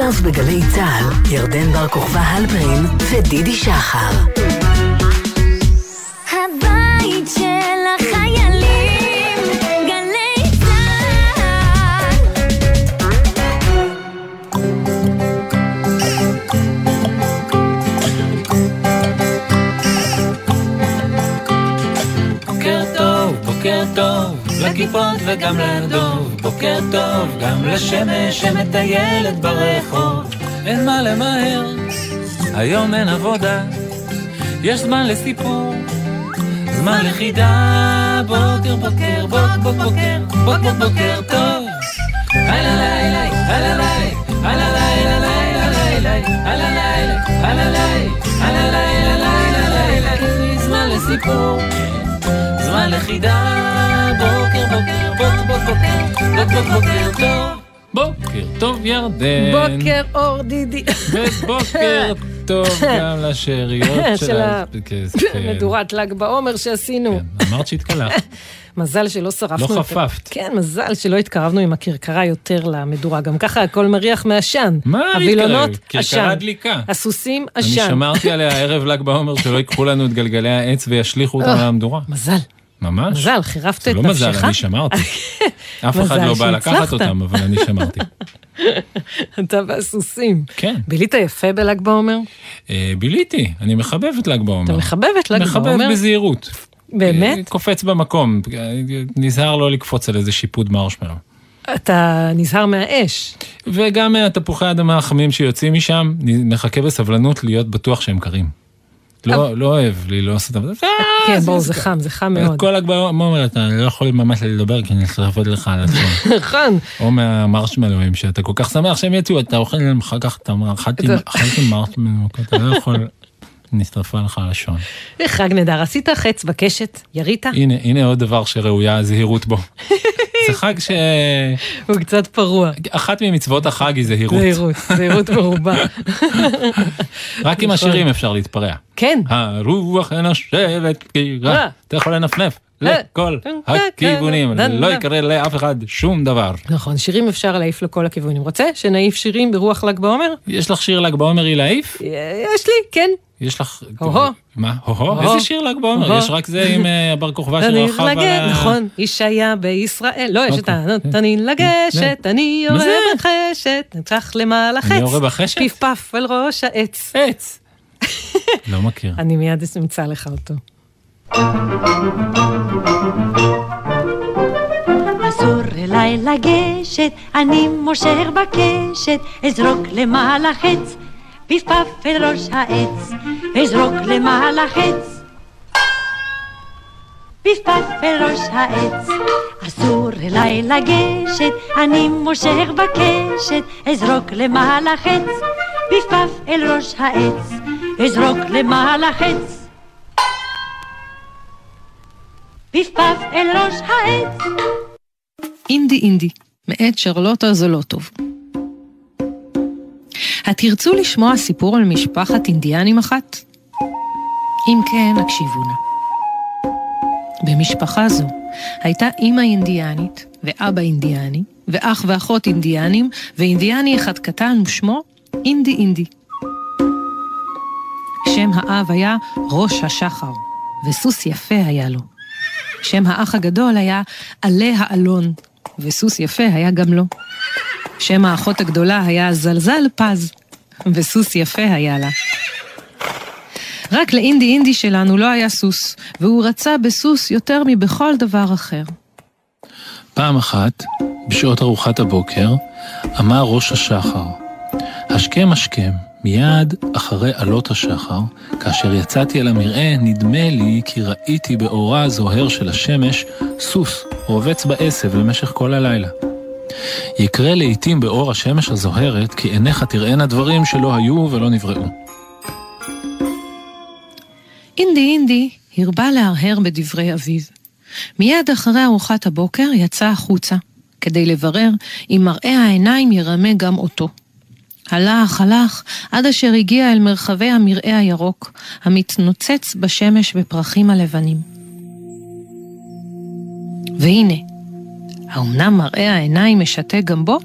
עכשיו בגלי צה"ל, ירדן בר כוכבא הלפרין ודידי שחר. לכיפות וגם לדוב. בוקר טוב, גם לשמש שמטיילת ברחוב. אין מה למהר, היום אין עבודה. יש זמן לסיפור, זמן לחידה. בוקר, בוקר, בוק, בוק, בוקר, בוק, בוק, בוקר טוב. הלא לילה, הלא לילה, הלא לילה, לילה, לילה, הלא לילה, הלא לילה, הלא לילה, לילה, לילה. זמן לסיפור. זמן לכידה, בוקר בוקר, בוק בוק בוקר, בוק בוק בוקר טוב. בוקר טוב ירדן. בוקר אור דידי. ובוקר טוב גם לשאריות של של ה- ה... כן, מדורת ל"ג בעומר שעשינו. כן, אמרת שהתקלחת. מזל שלא שרפנו... לא את- חפפת. כן, מזל שלא התקרבנו עם הכרכרה יותר למדורה. גם ככה הכל מריח מעשן. מה הווילונות, להתקרב? עשן. כרכרה דליקה. הסוסים, אני עשן. שמרתי עליה ערב ל"ג בעומר שלא ייקחו לנו את גלגלי העץ וישליכו אותם אה. למדורה. מזל, ממש. מזל, חירפת זה את לא נפשך. מזל, אני שמרתי. אף אחד לא בא לקחת. אותם, אבל אני שמרתי. אתה והסוסים. כן. בילית יפה בל"ג בעומר? אה, ביליתי, אני מחבב את ל"ג בעומר. אתה מחבב את ל"ג מחבב בעומר? בזהירות. באמת? קופץ במקום, נזהר לא לקפוץ על איזה שיפוד מרשמלו. אתה נזהר מהאש. וגם מהתפוחי האדמה החמים שיוצאים משם, נ- מחכה בסבלנות להיות בטוח שהם קרים. לא, לא אוהב לי לא לעשות את זה. כן, ברור, זה חם, זה חם מאוד. כל הגבוה, אתה לא יכול ממש לדבר כי אני צריך לעבוד לך על עצמו. נכון. או מהמרשמלואים שאתה כל כך שמח שהם יצאו, אתה אוכל להם אחר כך, אתה אומר, אכלתי אתה- אכלתי מרשמלו, אתה לא יכול, נשרפה לך הלשון. חג נהדר. עשית חץ בקשת? ירית? הנה, הנה עוד דבר שראויה הזהירות בו. זה חג ש... הוא קצת פרוע. אחת ממצוות החג היא זהירות. זהירות, זהירות מרובה. רק עם נכון. השירים אפשר להתפרע. כן. הרוח נושבת קירה, אה. אתה יכול לנפנף. לכל אה. הכיוונים, אה. לא יקרה לאף אחד שום דבר. נכון, שירים אפשר להעיף לכל הכיוונים. רוצה שנעיף שירים ברוח ל"ג בעומר? יש לך שיר ל"ג בעומר להעיף? יש לי, כן. יש לך... הו-הו. מה? הו-הו? איזה שיר ל"ג בעומר? יש רק זה עם אה, הבר כוכבא אני שרכב על. נכון, איש היה בישראל, לא, יש את ה... אוקיי. אני לגשת, אני יורה? בחשת, נצח למעלה חץ. אני יורה בחשת? פיף פף על ראש העץ. עץ. לא מכיר. אני מיד אמצא לך אותו. אסור אליי לגשת, אני מושך בקשת, אזרוק למעלה חץ, פיף פף אל ראש העץ, אזרוק למעלה חץ. פיף פף אל ראש העץ, אסור אליי לגשת, אני מושך בקשת, אזרוק למעלה חץ, פיף פף אל ראש העץ, אזרוק למעלה חץ. פיף פף אל ראש העץ. אינדי אינדי, מאת שרלוטה זולוטוב. התרצו לשמוע סיפור על משפחת אינדיאנים אחת? אם כן, הקשיבו נא. במשפחה זו הייתה אימא אינדיאנית, ואבא אינדיאני, ואח ואחות אינדיאנים, ואינדיאני אחד קטן ושמו אינדי אינדי. שם האב היה ראש השחר, וסוס יפה היה לו. שם האח הגדול היה עלה האלון, וסוס יפה היה גם לו. שם האחות הגדולה היה זלזל פז, וסוס יפה היה לה. רק לאינדי אינדי שלנו לא היה סוס, והוא רצה בסוס יותר מבכל דבר אחר. פעם אחת, בשעות ארוחת הבוקר, אמר ראש השחר, השכם השכם, מיד אחרי עלות השחר, כאשר יצאתי אל המרעה, נדמה לי כי ראיתי באורה הזוהר של השמש סוס רובץ בעשב למשך כל הלילה. יקרה לעתים באור השמש הזוהרת, כי עיניך תראינה דברים שלא היו ולא נבראו. אינדי אינדי הרבה להרהר בדברי אביו. מיד אחרי ארוחת הבוקר יצא החוצה, כדי לברר אם מראה העיניים ירמה גם אותו. הלך, הלך, עד אשר הגיע אל מרחבי המרעה הירוק, המתנוצץ בשמש בפרחים הלבנים. והנה, האומנם מראה העיניים משתה גם בו?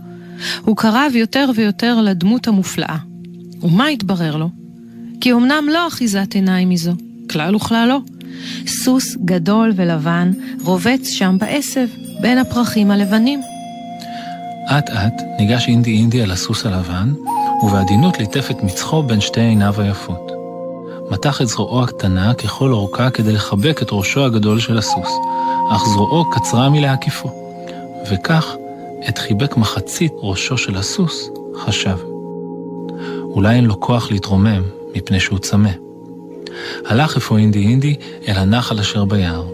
הוא קרב יותר ויותר לדמות המופלאה. ומה התברר לו? כי אמנם לא אחיזת עיניים מזו, כלל וכלל לא. סוס גדול ולבן רובץ שם בעשב, בין הפרחים הלבנים. אט אט ניגש אינדי אינדי אל הסוס הלבן, ובעדינות ליטף את מצחו בין שתי עיניו היפות. מתח את זרועו הקטנה ככל אורכה כדי לחבק את ראשו הגדול של הסוס, אך זרועו קצרה מלהקיפו. וכך, עת חיבק מחצית ראשו של הסוס, חשב. אולי אין לו כוח להתרומם, מפני שהוא צמא. הלך אפוא אינדי אינדי אל הנחל אשר ביער.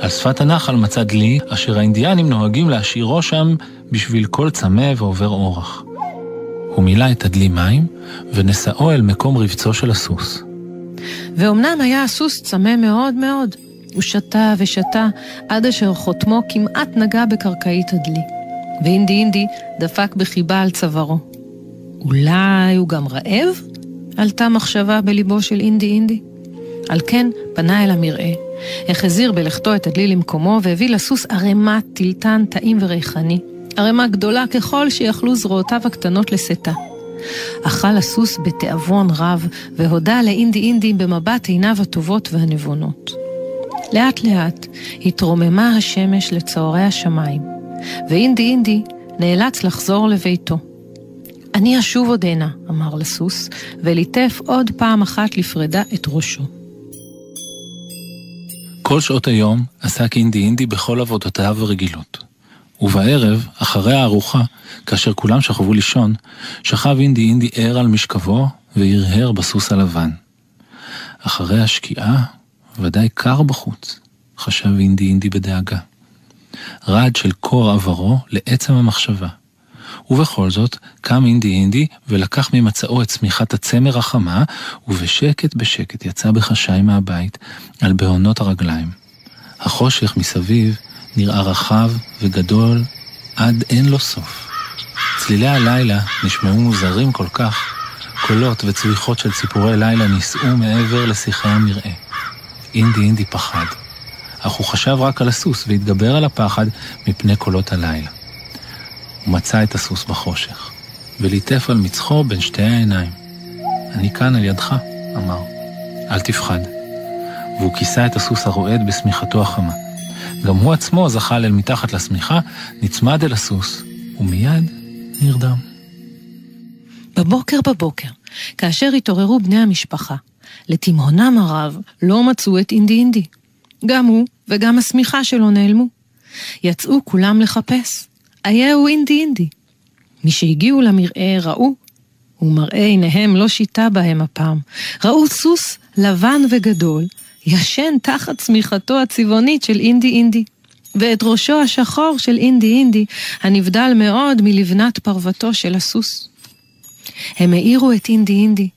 על שפת הנחל מצא דלי, אשר האינדיאנים נוהגים להשאירו שם בשביל כל צמא ועובר אורח. הוא מילא את הדלי מים, ונשאו אל מקום רבצו של הסוס. ואומנם היה הסוס צמא מאוד מאוד. הוא שתה ושתה, עד אשר חותמו כמעט נגע בקרקעית הדלי. ואינדי אינדי דפק בחיבה על צווארו. אולי הוא גם רעב? עלתה מחשבה בליבו של אינדי אינדי. על כן פנה אל המרעה, החזיר בלכתו את הדלי למקומו והביא לסוס ערימת טילטן טעים וריחני. ערימה גדולה ככל שיכלו זרועותיו הקטנות לשאתה. אכל הסוס בתיאבון רב, והודה לאינדי אינדי במבט עיניו הטובות והנבונות. לאט לאט התרוממה השמש לצהרי השמיים, ואינדי אינדי נאלץ לחזור לביתו. אני אשוב עוד הנה, אמר לסוס, וליטף עוד פעם אחת לפרידה את ראשו. כל שעות היום עסק אינדי אינדי בכל עבודותיו הרגילות. ובערב, אחרי הארוחה, כאשר כולם שכבו לישון, שכב אינדי אינדי ער על משכבו והרהר בסוס הלבן. אחרי השקיעה, ודאי קר בחוץ, חשב אינדי אינדי בדאגה. רעד של קור עברו לעצם המחשבה. ובכל זאת, קם אינדי אינדי ולקח ממצאו את צמיחת הצמר החמה, ובשקט בשקט יצא בחשאי מהבית, על בהונות הרגליים. החושך מסביב נראה רחב וגדול עד אין לו סוף. צלילי הלילה נשמעו מוזרים כל כך, קולות וצביחות של ציפורי לילה נישאו מעבר לשיחי המרעה. אינדי אינדי פחד, אך הוא חשב רק על הסוס והתגבר על הפחד מפני קולות הלילה. הוא מצא את הסוס בחושך, וליטף על מצחו בין שתי העיניים. אני כאן על ידך, אמר. אל תפחד. והוא כיסה את הסוס הרועד בשמיכתו החמה. גם הוא עצמו זחל אל מתחת לשמיכה, נצמד אל הסוס, ומיד נרדם. בבוקר בבוקר, כאשר התעוררו בני המשפחה, לתימהונם הרב לא מצאו את אינדי אינדי. גם הוא וגם השמיכה שלו נעלמו. יצאו כולם לחפש. הוא אינדי אינדי. משהגיעו למרעה ראו, ומראה עיניהם לא שיטה בהם הפעם, ראו סוס לבן וגדול, ישן תחת צמיחתו הצבעונית של אינדי אינדי, ואת ראשו השחור של אינדי אינדי, הנבדל מאוד מלבנת פרוותו של הסוס. הם העירו את אינדי אינדי.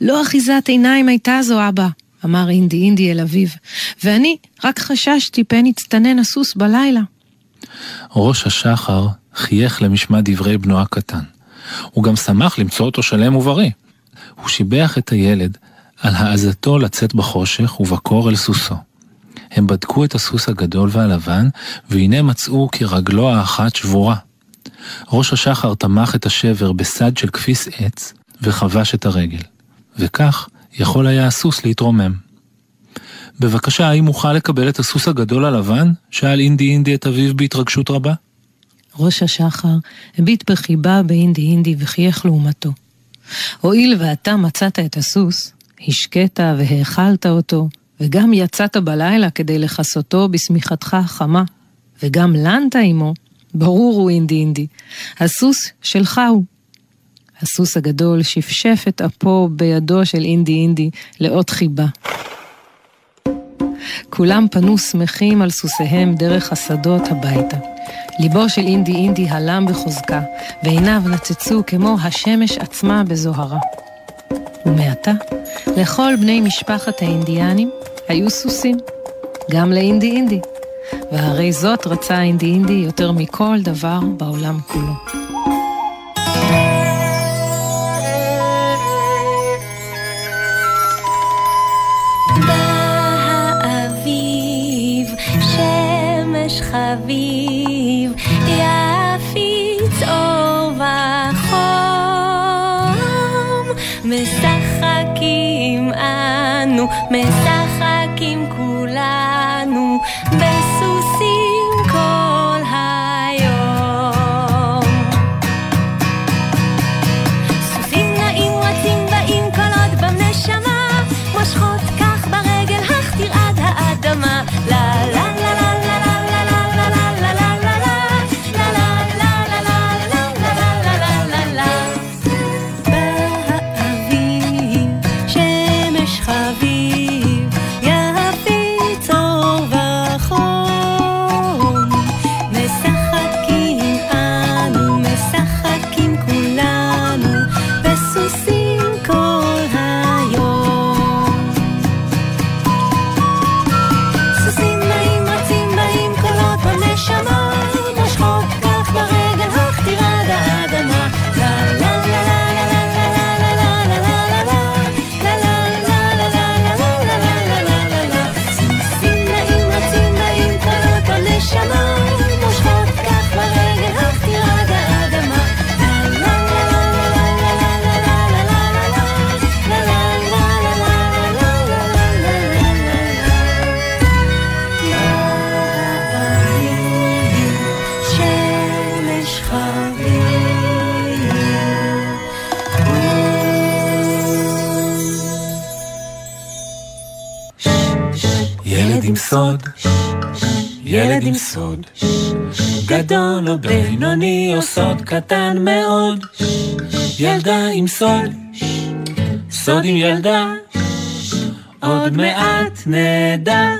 לא אחיזת עיניים הייתה זו, אבא, אמר אינדי אינדי אל אביו, ואני רק חששתי פן יצטנן הסוס בלילה. ראש השחר חייך למשמע דברי בנו הקטן. הוא גם שמח למצוא אותו שלם ובריא. הוא שיבח את הילד על העזתו לצאת בחושך ובקור אל סוסו. הם בדקו את הסוס הגדול והלבן, והנה מצאו כי רגלו האחת שבורה. ראש השחר תמך את השבר בסד של כפיס עץ, וחבש את הרגל. וכך יכול היה הסוס להתרומם. בבקשה, האם אוכל לקבל את הסוס הגדול הלבן? שאל אינדי אינדי את אביו בהתרגשות רבה. ראש השחר הביט בחיבה באינדי אינדי וחייך לעומתו. הואיל ואתה מצאת את הסוס, השקית והאכלת אותו, וגם יצאת בלילה כדי לכסותו בשמיכתך החמה, וגם לנת עמו, ברור הוא אינדי אינדי, הסוס שלך הוא. הסוס הגדול שפשף את אפו בידו של אינדי אינדי לאות חיבה. כולם פנו שמחים על סוסיהם דרך השדות הביתה. ליבו של אינדי אינדי הלם בחוזקה, ועיניו נצצו כמו השמש עצמה בזוהרה. ומעתה, לכל בני משפחת האינדיאנים היו סוסים, גם לאינדי אינדי, והרי זאת רצה אינדי אינדי יותר מכל דבר בעולם כולו. אביב יפיץ אור וחום משחקים אנו משחקים סוד קטן מאוד, ילדה עם סוד, סוד עם ילדה, עוד מעט נדע.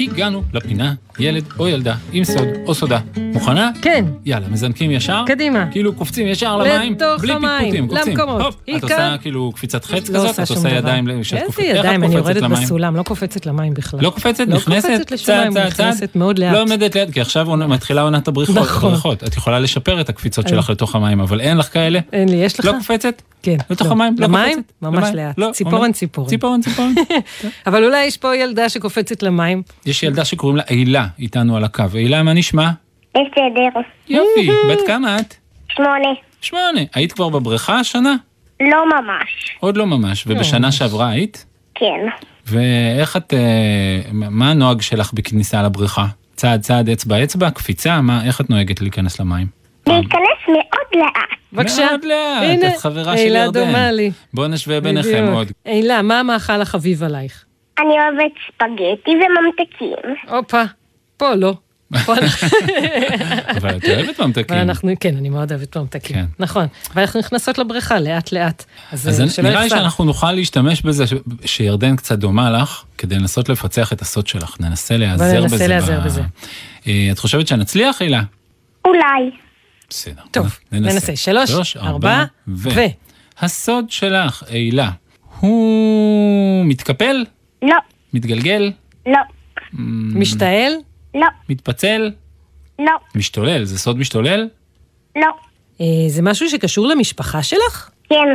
הגענו לפינה, ילד או ילדה עם סוד או סודה. מוכנה? כן, יאללה, מזנקים ישר? קדימה. כאילו קופצים ישר למים? לתוך בלי פטפוטים, קופצים. למקומות. הופ, את עושה כאילו קפיצת חץ לא כזאת? את עושה דבר. ידיים איזה קופצת? ידיים? אני קופצת יורדת למים? בסולם, לא קופצת למים בכלל. לא קופצת? לא נכנסת? קופצת לשום מים, נכנסת מאוד לאט. לא עומדת ליד, כי עכשיו מתחילה עונת הבריחות. נכון. הבריחות. את יכולה לשפר את הקפיצות שלך לתוך המים, אבל אין לך כאלה? אין לי, יש לך? לא קופצת? כן. לתוך לא. המים? לא למים? קופצת? ממש? לאט. לא, ציפורן ציפורן. ציפורן ציפורן. אבל אולי יש פה ילדה שקופצת למים. יש ילדה שקוראים לה אילה איתנו על הקו. אילה, מה נשמע? בסדר. יופי, בת כמה את? שמונה. שמונה. היית כבר בבריכה השנה? לא ממש. עוד לא ממש. ובשנה שעברה היית? כן. ואיך את, אה, מה הנוהג שלך בכניסה לבריכה? צעד צעד אצבע אצבע, קפיצה, מה, איך את נוהגת להיכנס למים? להיכנס מאוד לאט. בבקשה. מאוד לאט, הנה, את חברה של אילה ירדן. דומה לי. בואו נשווה ביניכם בדיוק. עוד. אילה, מה המאכל החביב עלייך? אני אוהבת ספגטי וממתקים. הופה, פה לא. אנחנו- אבל את אוהבת ממתקים. אנחנו, כן, אני מאוד אוהבת ממתקים. כן. נכון. ואנחנו נכנסות לבריכה לאט לאט. אז אה, נראה לי. שאנחנו נוכל להשתמש בזה ש- שירדן קצת דומה לך, כדי לנסות לפצח את הסוד שלך. ננסה להיעזר ננסה בזה. להיעזר ב- בזה. אה, את חושבת שנצליח, הילה? אולי. בסדר. טוב, ננסה. שלוש, ארבע, ו. הסוד שלך, הילה, הוא מתקפל? לא. מתגלגל? לא. משתעל? לא. מתפצל? לא. משתולל? זה סוד משתולל? לא. אה, זה משהו שקשור למשפחה שלך? כן.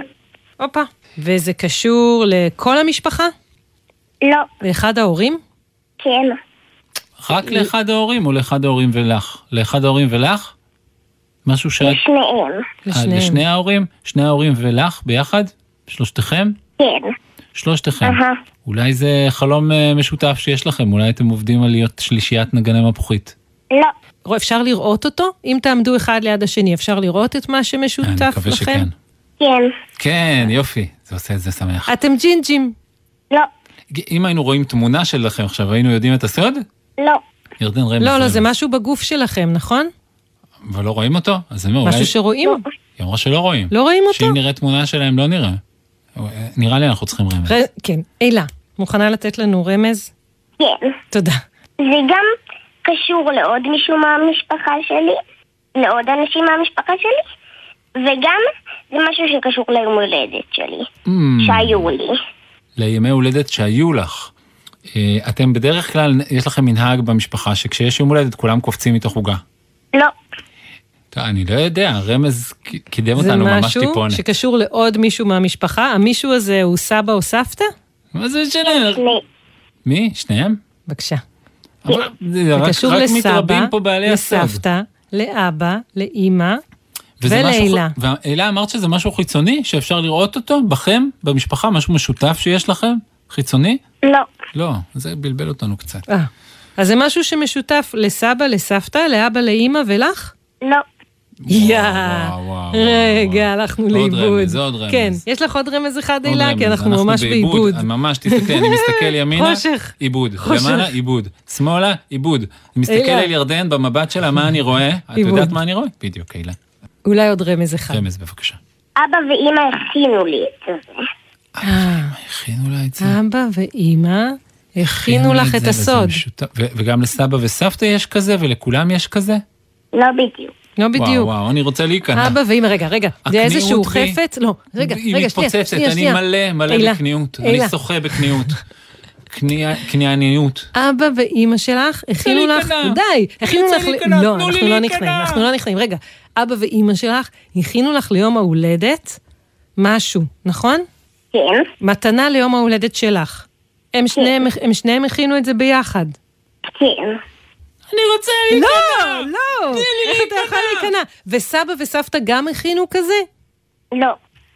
הופה. וזה קשור לכל המשפחה? לא. לאחד ההורים? כן. רק לאחד ההורים או לאחד ההורים ולך? לאחד ההורים ולך? משהו שאת... לשניהם. אה, לשניהם. לשני ההורים? שני ההורים ולך ביחד? שלושתכם? כן. שלושתכם. אולי זה חלום אה, משותף שיש לכם, אולי אתם עובדים על להיות שלישיית נגני מפוחית. לא. אפשר לראות אותו? אם תעמדו אחד ליד השני, אפשר לראות את מה שמשותף אני לכם? מקווה שכן. כן. כן, יופי, זה עושה את זה שמח. אתם ג'ינג'ים. לא. אם היינו רואים תמונה שלכם עכשיו, היינו יודעים את הסוד? לא. ירדן רמז. לא, לא, זה משהו בגוף שלכם, נכון? אבל לא רואים אותו? אז אני אומר, אולי... משהו שרואים? היא אמרה שלא רואים. לא רואים אותו? שאם נראה תמונה שלהם לא נראה. נראה לי אנחנו צריכים רמז. כן. אילה, מוכנה לתת לנו רמז? כן. תודה. זה גם קשור לעוד מישהו מהמשפחה שלי, לעוד אנשים מהמשפחה שלי, וגם זה משהו שקשור ליום הולדת שלי, Mm, שהיו לי. לימי הולדת שהיו לך. אה, אתם בדרך כלל, יש לכם מנהג במשפחה שכשיש יום הולדת כולם קופצים מתוך עוגה. לא. טוב, אני לא יודע, הרמז ק- קידם זה אותנו ממש משהו טיפונת. שקשור לעוד מישהו מהמשפחה? המישהו הזה הוא סבא או סבתא? מה זה משנה? שני. מי? שניהם? בבקשה. זה קשור לסבא. לסבתא, לאבא, לאימא. ולעילה. והילה אמרת שזה משהו חיצוני, שאפשר לראות אותו בכם, במשפחה, משהו משותף שיש לכם? חיצוני? לא. לא, זה בלבל אותנו קצת. אה. אז זה משהו שמשותף לסבא, לסבתא, לאבא, לאימא ולך? לא. יא, וואו, וואו, רגע. הלכנו עוד לאיבוד. רמז, עוד רמז. כן, יש לך עוד רמז אחד? רמז, כי אנחנו ממש בעיבוד. ממש, תסתכלי, אני מסתכל ימינה, חושך. עיבוד. למעלה, עיבוד. שמאלה, עיבוד. אני מסתכל. על ירדן במבט שלה, מה אני רואה? את. יודעת מה אני רואה? בדיוק, הילה. אולי עוד רמז אחד. רמז בבקשה. אבא ואימא הכינו לי את זה. אה, הכינו לה את זה. אבא ואימא הכינו לך את זה, הסוד. וגם לסבא וסבתא יש כזה, ולכולם יש כזה? לא בדיוק. לא וואו, בדיוק. וואו, אני רוצה להיכנע. אבא ואמא, רגע, רגע, זה איזשהו בי- חפץ? לא, רגע, היא רגע, שנייה, מתפוצצת, שנייה, אני שנייה. מלא, מלא הילה, בקניעות. אני שוחה בקניעות. קנייה- קנייניות. אבא ואימא שלך הכינו לך. די, הכינו לך, לא, אנחנו לא. נכנעים, אנחנו לא נכנעים, רגע, אבא ואימא שלך הכינו לך ליום ההולדת משהו, נכון? כן. מתנה ליום ההולדת שלך. הם שניהם, הם שניהם הכינו את זה ביחד. כן. אני רוצה לא, לא, איך אתה יכול להיכנע? וסבא וסבתא גם הכינו כזה? לא.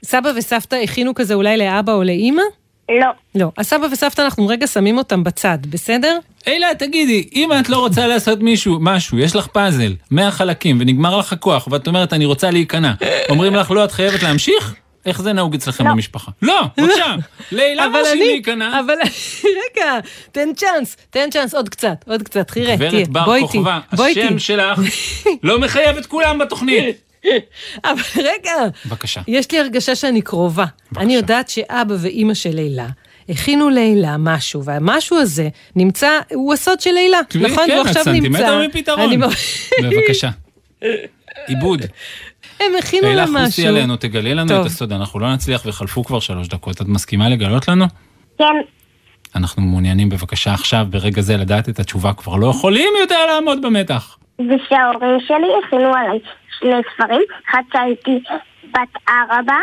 סבא וסבתא הכינו כזה אולי לאבא או לאימא? לא. לא. אז סבא וסבתא אנחנו רגע שמים אותם בצד, בסדר? הילה, תגידי, אם את לא רוצה לעשות מישהו, משהו, יש לך פאזל, 100 חלקים, ונגמר לך הכוח, ואת אומרת, אני רוצה להיכנע, אומרים לך, לא, את חייבת להמשיך? איך זה נהוג אצלכם במשפחה? לא, בבקשה, אבל מרשים אני, להיכנע. אבל רגע, תן צ'אנס, תן צ'אנס, עוד קצת, עוד קצת, תראה, תהיה, גברת בר בוא איתי, כוכבא, בוא איתי. השם שלך לא מחייב את כולם בתוכנית. אבל רגע, בבקשה. יש לי הרגשה שאני קרובה. אני יודעת שאבא ואימא של לילה הכינו לילה משהו, והמשהו הזה נמצא, הוא הסוד של לילה, כן, נכון? כן, והוא את עכשיו נמצא. מפתרון. אני מ- בבקשה. עיבוד. הם הכינו לה חוסי משהו. עלינו, תגלי לנו טוב. את הסוד, אנחנו לא נצליח וחלפו כבר שלוש דקות. את מסכימה לגלות לנו? כן. אנחנו מעוניינים בבקשה עכשיו, ברגע זה, לדעת את התשובה, כבר לא יכולים יותר לעמוד במתח. זה שההורים שלי הכינו עליי שני ספרים, אחד שהייתי בת ארבע,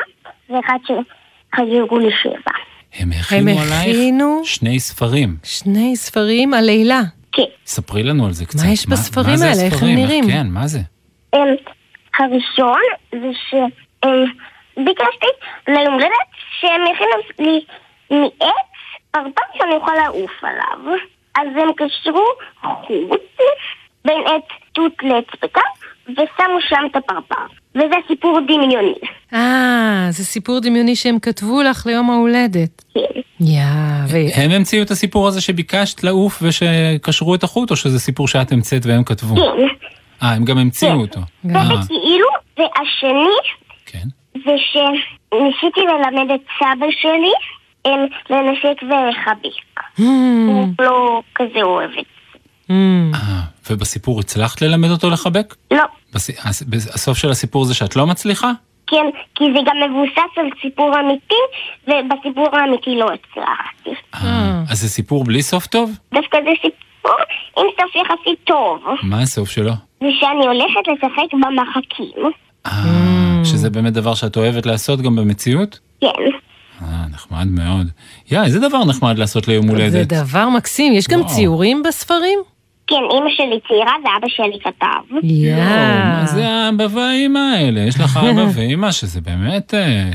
ואחד שחגגו לי שבע. הם הכינו עלייך הכינו? שני ספרים. שני ספרים על לילה. כן. ספרי לנו על זה קצת. יש בספרים האלה? איך הם? נראים? כן, מה זה? הראשון זה שביקשתי ליום הולדת שהם יכינו לי מעץ פרפר שאני אוכל לעוף עליו. אז הם קשרו חוט בין עץ תות לעץ פקן ושמו שם את הפרפר. וזה סיפור דמיוני. אה, זה סיפור דמיוני שהם כתבו לך ליום ההולדת. כן. יא, ו... הם המציאו את הסיפור הזה שביקשת לעוף ושקשרו את החוט, או שזה סיפור שאת המצאת והם כתבו? כן. אה, הם גם המציאו אותו. אה, וכאילו, והשני כן. זה שניסיתי ללמד את סבא שלי הם לנשק ולחבק. Hmm, הוא לא כזה אוהב את זה. hmm. אה, ובסיפור הצלחת ללמד אותו לחבק? לא. בס- הס- הסוף של הסיפור זה שאת לא מצליחה? כן, כי זה גם מבוסס על סיפור אמיתי, ובסיפור האמיתי לא הצלחתי. אה, אז זה סיפור בלי סוף טוב? דווקא זה סיפור עם סוף יחסית טוב. מה הסוף שלו? זה שאני הולכת לשחק במחקים. אה, שזה באמת דבר שאת אוהבת לעשות גם במציאות? כן. אה, נחמד מאוד. יא, איזה דבר נחמד לעשות ליום זה הולדת. דבר מקסים, יש גם וואו. ציורים בספרים? כן, אימא שלי צעירה ואבא שלי כתב. יא. מה זה האבא והאימא האלה? יש לך אבא ואימא שזה באמת אה,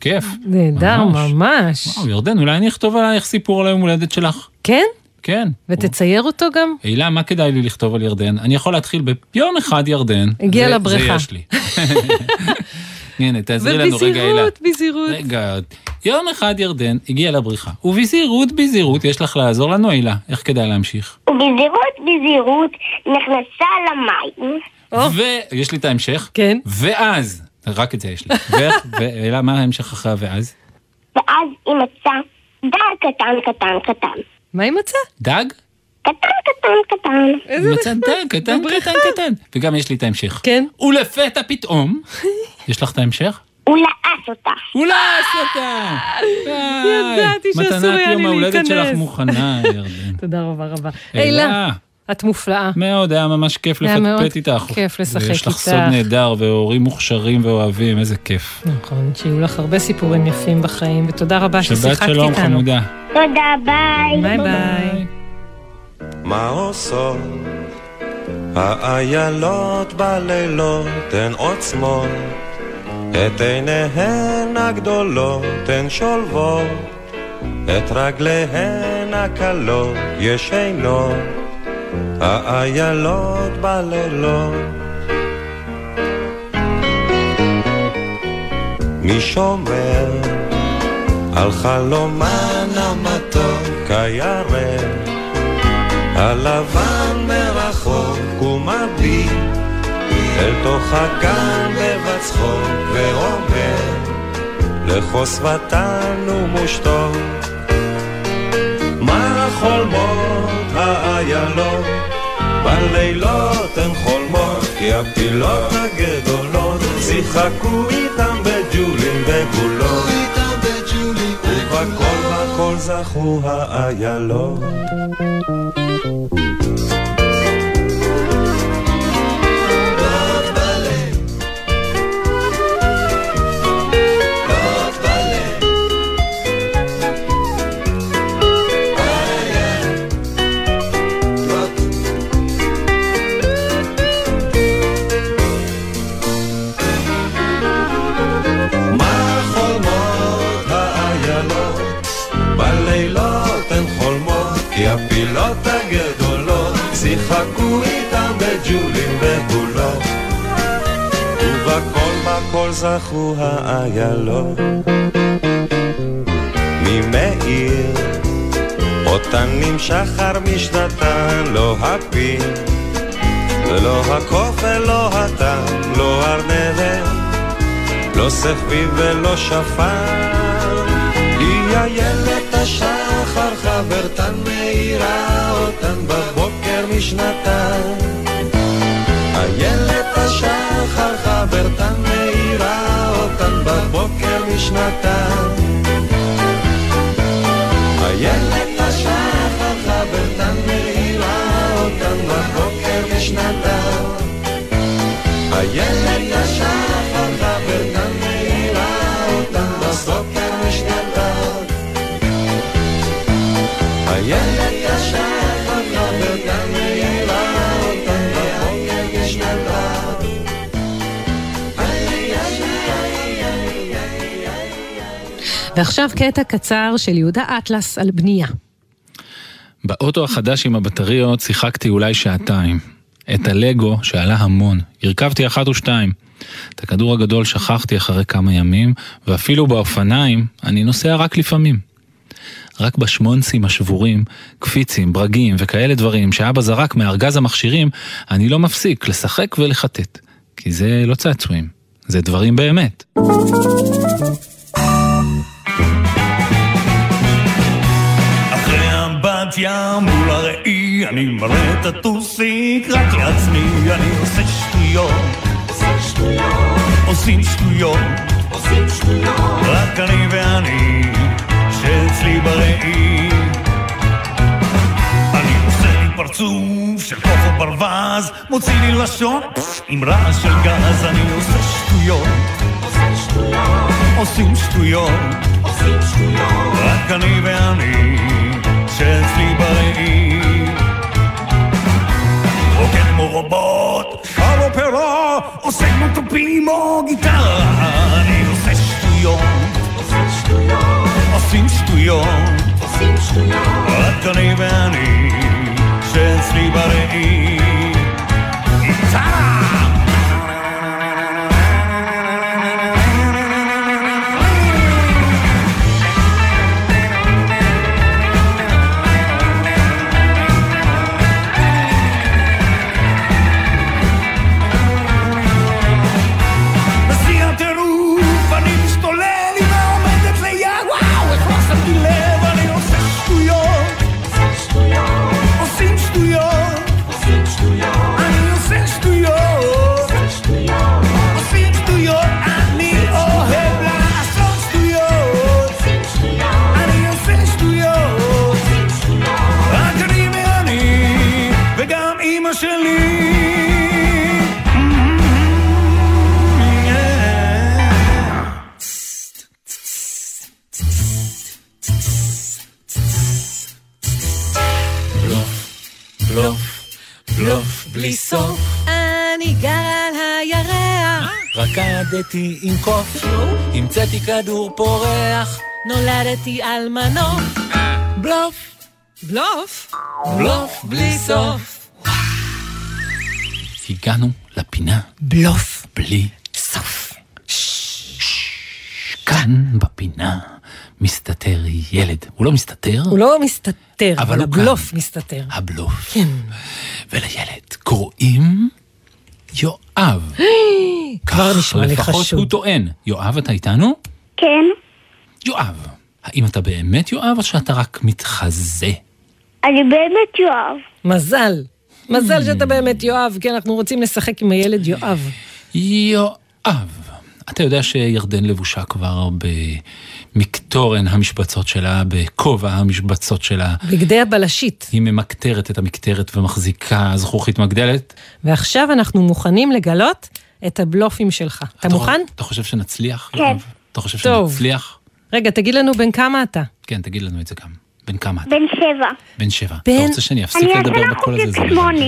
כיף. נהדר, ממש. ממש. וואו, ירדן, אולי אני אכתוב עלייך סיפור על היום הולדת שלך. כן? כן. ותצייר אותו גם? הילה, מה כדאי לי לכתוב על ירדן? אני יכול להתחיל ביום אחד ירדן. הגיע זה- לבריכה. זה יש לי. הנה, תעזרי לנו רגע, הילה. ובזהירות, בזהירות. רגע, יום אחד ירדן הגיע לבריכה, ובזהירות, בזהירות, יש לך לעזור לנו, הילה. איך כדאי להמשיך? ובזהירות בזהירות נכנסה למים. ויש לי את ההמשך. כן. ואז, רק את זה יש לי. ואיך, והילה, מה ההמשך אחרי הואז? ואז היא מצאה דג קטן קטן קטן. מה היא מצאה? דג? קטן קטן קטן. איזה מצא נחמד. דג, קטן. קטן, קטן. וגם יש לי את ההמשך. כן. ולפתע פתאום, יש לך את ההמשך? הוא לעס אותה. הוא לעס אותה! ידעתי שאסור היה מתנת לי יום ההולדת להיכנס. שלך מוכנה, ירדן. תודה רבה רבה. הילה. את מופלאה. מאוד, היה ממש כיף היה מאוד לפטפט איתך. כיף לשחק ויש לך איתך. סוד נהדר והורים מוכשרים ואוהבים, איזה כיף. נכון, שיהיו לך הרבה סיפורים יפים בחיים, ותודה רבה שבת ששיחקת שלום איתנו. חמודה. תודה, ביי. ביי ביי. מה עושות האיילות בלילות הן עוצמות את עיניהן הגדולות הן שולבות את רגליהן הקלות ישנות, האיילות בלילות. מי שומר על חלומן המתוק הירק, הלבן מרחוק ומביט אל תוך הגן בבצחוק ואומר לחוסבתן ומושתו מה חולמות האיילות בלילות הן חולמות כי הפילות הגדולות שיחקו איתם בג'ולים וגולות ובכל בכל זכו האיילות הפילות הגדולות שיחקו איתם בג'ולים ובולות. ובכל בכל זכו האיילות. ממאיר, אותן נמשך שחר משנתן, לא הפיל, ולא הקוף ולא הטעם, לא ארנבת. לא סחבי ולא שפר, איילת השחר, חברתן מאירה אותן בבוקר משנתן. איילת השחר, חברתן מאירה אותן בבוקר משנתן. איילת השחר, חברתן מאירה אותן בבוקר משנתן. איילת השחר, ועכשיו קטע קצר של יהודה אטלס על בנייה. באוטו החדש עם הבטריות שיחקתי אולי שעתיים. את הלגו שעלה המון, הרכבתי אחת ושתיים. את הכדור הגדול שכחתי אחרי כמה ימים, ואפילו באופניים אני נוסע רק לפעמים. רק בשמונסים השבורים, קפיצים, ברגים וכאלה דברים שאבא זרק מארגז המכשירים, אני לא מפסיק לשחק ולחטט. כי זה לא צעצועים, זה דברים באמת. אחרי אמבטיה מול הראי, אני מראה את הטוסיק רק לעצמי, אני עושה שטויות. עושים שטויות. רק אני ואני, שאצלי בראי. אני עושה לי פרצוף של קוף או ברווז, מוציא לי לשון עם רעש של גז, אני עושה שטויות. עושים שטויות. רק אני ואני, שאצלי בראי. רוקד כמו רובוט, שר אופרה, עושה כמו תופים או גיטרה. אני עושה שטויות. עושים שטויות. רק אני ואני, שאצלי בראי. בלוף, בלוף, בלי סוף. אני גר על הירח, רקדתי עם קוף, המצאתי כדור פורח, נולדתי על מנוף. בלוף, בלוף? בלוף בלי סוף. הגענו לפינה בלוף. בלי סוף. כאן בפינה מסתתר ילד. הוא לא מסתתר, הוא לא מסתתר, אבל אבל הוא הבלוף כאן. מסתתר. הבלוף. כן. ולילד קוראים יואב. כבר נשמע לי לפחות חשוד. הוא טוען. יואב, אתה איתנו? כן, יואב, האם אתה באמת יואב או שאתה רק מתחזה? אני באמת יואב. מזל. Hmm. מזל שאתה באמת יואב, כי אנחנו רוצים לשחק עם הילד יואב. יואב, אתה יודע שירדן לבושה כבר במקטורן המשבצות שלה, בכובע המשבצות שלה. בגדי הבלשית. היא ממקטרת את המקטרת ומחזיקה זכוכית מגדלת. ועכשיו אנחנו מוכנים לגלות את הבלופים שלך. אתה מוכן? אתה חושב שנצליח? כן. אתה חושב טוב. שנצליח? רגע, תגיד לנו בן כמה אתה. כן, תגיד לנו את זה גם. בן כמה אתה? בן שבע. בן שבע. בן- אתה רוצה שאני אפסיק אני לדבר בקול הזה? חושבת זה לא שמונה.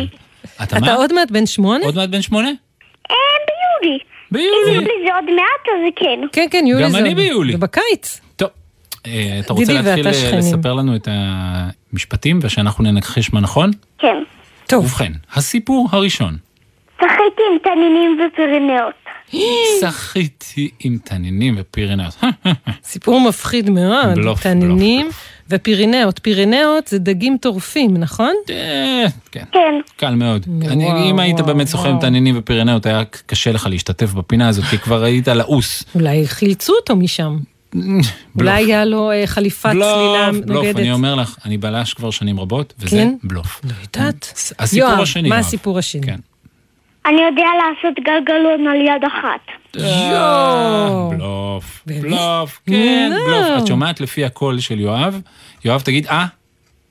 אתה אתה מה? עוד מעט בן שמונה? עוד מעט בן שמונה? אה, ביולי. ביולי. יולי זה עוד מעט, אז כן. כן, כן, יולי גם זה אני עוד- ביולי. זה בקיץ. טוב, אה, אתה רוצה להתחיל אה. לספר לנו את המשפטים ושאנחנו ננחש מה נכון? כן. טוב, ובכן, הסיפור הראשון. שחיתי עם תנינים ופירנאות. שחיתי עם תנינים ופירנאות. סיפור מפחיד מאוד. בלוף, תנינים בלוף, ופירינאות. פירינאות זה דגים טורפים, נכון? אה, כן, כן. קל מאוד. וואו, אני- אם היית באמת שוחה עם. תנינים ופירנאות, היה קשה לך להשתתף בפינה הזאת, כי כבר היית לעוס. אולי חילצו אותו משם. אולי היה לו אה, חליפת צלילה בלוף, בלוף, נוגדת. אני אומר לך, אני בלש כבר שנים רבות, וזה כן? בלוף. לא יודעת. הסיפור יואב, השני, מה. הסיפור השני? אני יודע לעשות גלגלון על יד אחת. יואו. בלוף? בלוף, כן, לא. בלוף. את שומעת לפי הקול של יואב? יואב, תגיד אה?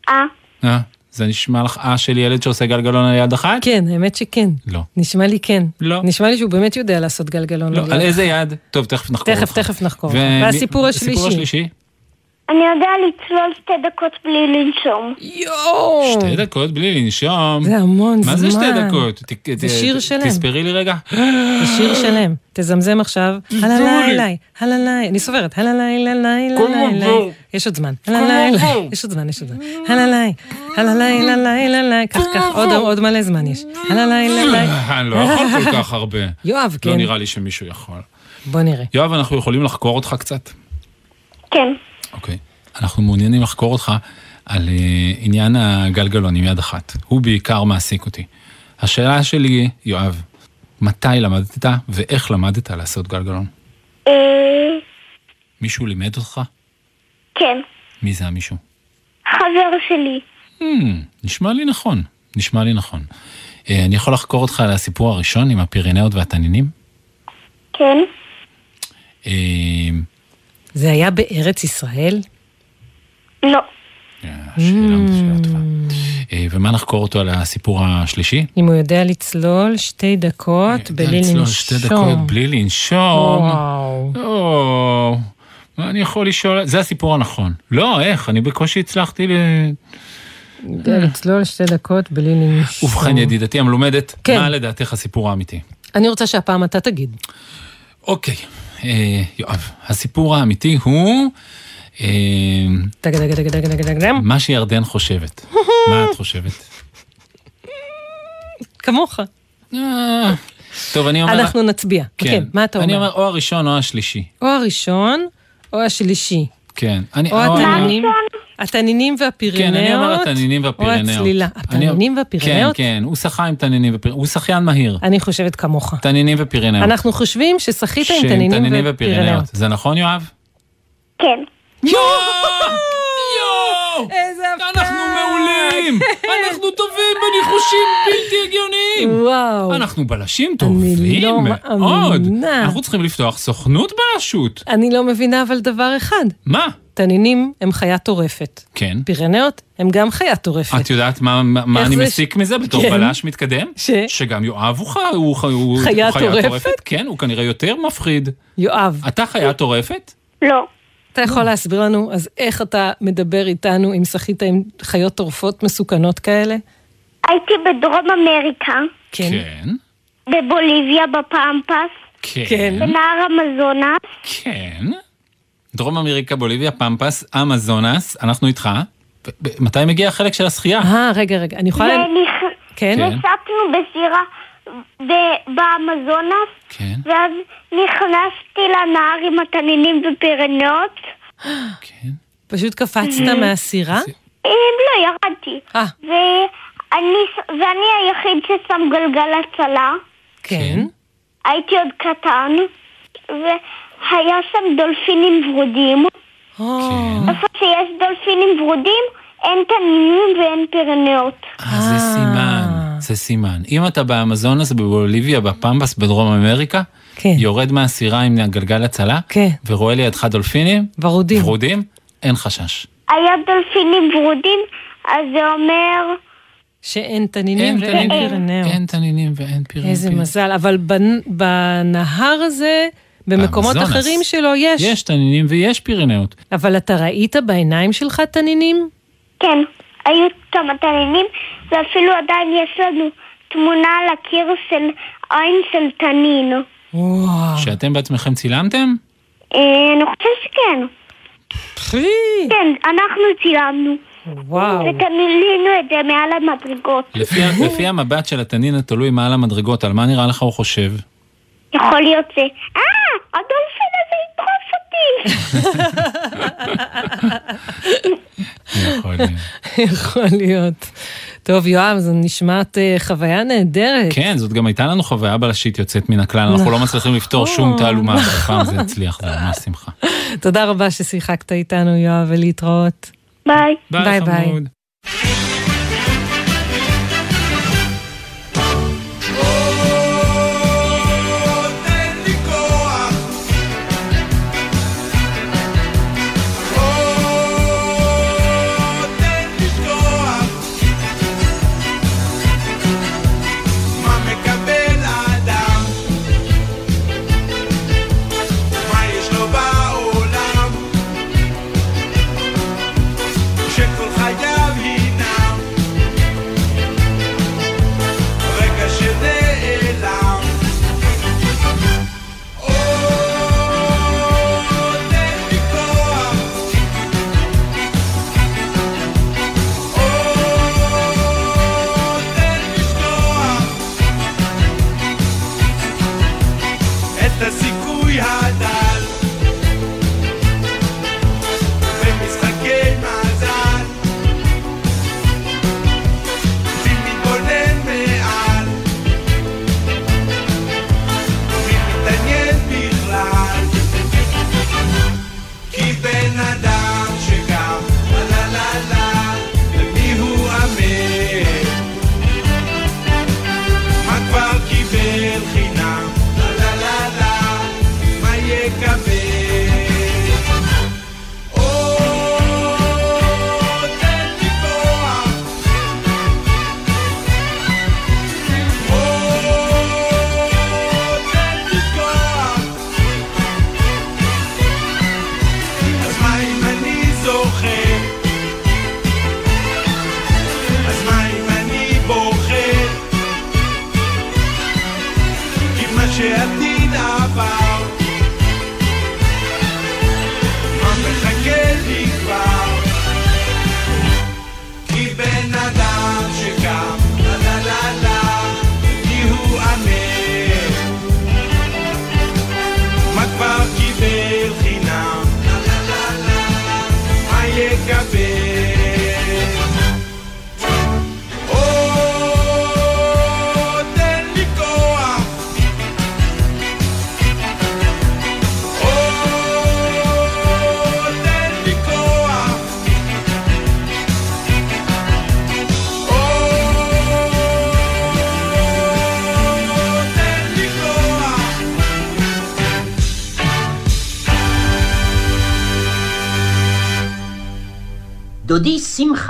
אה, אה? זה נשמע לך אה של ילד שעושה גלגלון על יד אחת? כן, האמת שכן. לא. נשמע לי כן. לא. נשמע לי שהוא באמת יודע לעשות גלגלון. לא, על על יד. איזה יד? טוב, תכף נחקור תכף, אותך. תכף נחקור. והסיפור הסיפור השלישי. אני יודע לצלול שתי דקות בלי לנשום. יואו! שתי דקות בלי לנשום. זה המון זמן. מה זה שתי דקות? ת- שיר שלם. תספרי לי רגע. זה שיר שלם. תזמזם עכשיו. הללילה, הללילה, אני סופרת. הללילה, לילה, כל לילה. מבוא. יש עוד זמן. מבוא. יש עוד זמן, יש עוד זמן. הללילה, הללילה, לילה, לילה. כך, כך, עוד- עוד מלא זמן יש. הללילה, לילה. אני לא יכול כל כך הרבה. יואב, לא כן. נראה לי שמישהו יכול. בוא נראה. יואב, אנחנו יכולים לחקור אותך קצת? כן. אוקיי. אנחנו מעוניינים לחקור אותך על uh, עניין הגלגלון עם יד אחת. הוא בעיקר מעסיק אותי. השאלה שלי יואב, מתי למדת ואיך למדת לעשות גלגלון? אה, מישהו לימד אותך? כן. מי זה המישהו? חבר שלי. Hmm, נשמע לי נכון, נשמע לי נכון. Uh, אני יכול לחקור אותך על הסיפור הראשון עם הפירנאות והתנינים? כן. זה היה בארץ ישראל? לא. שאלה טובה. Uh, ומה נחקור אותו על הסיפור השלישי? אם הוא יודע לצלול שתי דקות בלי לצלול לנשום. שתי דקות בלי לנשום. וואו. אני יכול לשאול? זה הסיפור הנכון. לא, איך? אני בקושי הצלחתי ל... לצלול שתי דקות בלי לנשום. ובכן, ידידתי המלומדת, כן. מה לדעתך הסיפור האמיתי? אני רוצה שהפעם אתה תגיד. אוקיי, אה, יואב, הסיפור האמיתי הוא אה. מה שירדן חושבת. מה את חושבת? כמוך. אה, טוב, אני אומר... אנחנו נצביע. כן, מה אתה אני אומר? אומר או הראשון או השלישי. או הראשון או השלישי. כן. אני, או אני- התנינים. התנינים כן, והפירנאות. אני אומר התנינים והפירנאות. או הצלילה. התנינים והפירנאות? כן, כן, הוא שחה עם תנינים ופירנאות. הוא שחיין מהיר. אני חושבת כמוך. תנינים ופירנאות. אנחנו חושבים ששחית עם תנינים ופירנאות. זה נכון, יואב? כן. איזה אנחנו מעולים! אנחנו טובים בניחושים בלתי הגיוניים! וואו. אנחנו בלשים טובים לא מאוד. מאמינה. אנחנו צריכים לפתוח סוכנות בלשות. אני לא מבינה אבל דבר אחד. מה? תנינים הם חיה טורפת. כן. פירנאות הם גם חיה טורפת. את יודעת מה, מה אני מסיק מזה בתור כן. בלש מתקדם? ש? שגם יואב הוא, ח... הוא, ח... הוא חיה הוא חיה טורפת? כן, הוא כנראה יותר מפחיד. יואב, אתה חיה טורפת? לא. אתה יכול להסביר לנו אז איך אתה מדבר איתנו אם שחית עם חיות טורפות מסוכנות כאלה? הייתי בדרום אמריקה, כן. כן. בבוליביה בפמפס, כן. כן. בנהר המזונס, כן. דרום אמריקה, בוליביה, פמפס, אמזונס, אנחנו איתך. מתי מגיע החלק של השחייה? אה, רגע, רגע, אני יכולה... כן? כן. נסענו בסירה באמזונס, כן, ואז נכנסתי לנהר עם התנינים ופירניות. כן. פשוט קפצת מהסירה? אם לא, ירדתי. אה, ואני, ואני היחיד ששם גלגל הצלה. כן. הייתי עוד קטן, והיה שם דולפינים ורודים. כן. איפה שיש דולפינים ורודים, אין תנינים ואין פירניות. אה, זה סימן, זה סימן. אם אתה באמזונס, בבוליביה, בפמפס, בדרום אמריקה, כן. יורד מהסירה עם גלגל הצלה, כן. ורואה לידך דולפינים, ורודים. ורודים, אין חשש. היה דולפינים ורודים, אז זה אומר... שאין תנינים ואין פירנאו. אין תנינים ואין פירנאו. איזה מזל, אבל בנ- בנהר הזה, במקומות באמזונס. אחרים שלו יש. יש תנינים ויש פירנאות. אבל אתה ראית בעיניים שלך תנינים? כן, היו כמה תנינים, ואפילו עדיין יש לנו תמונה על הקיר של עין של תנין. וואו. שאתם בעצמכם צילמתם? אה, אני חושב שכן. פי, כן, אנחנו צילמנו. וואו. ותנינו את זה מעל המדרגות. לפי, לפי המבט של התנין התלוי מעל המדרגות, על מה נראה לך הוא חושב? יכול להיות זה, אה, הדולפין הזה אותי. יכול להיות. יכול להיות. טוב, יואב, זו נשמעת אה, חוויה נהדרת. כן, זאת גם הייתה לנו חוויה בלשית יוצאת מן הכלל, אנחנו לא מצליחים לפתור שום נכון. תעלומה, הפעם זה הצליח, זה ממש שמחה. תודה רבה ששיחקת איתנו, יואב, ולהתראות. ביי. ביי, ביי.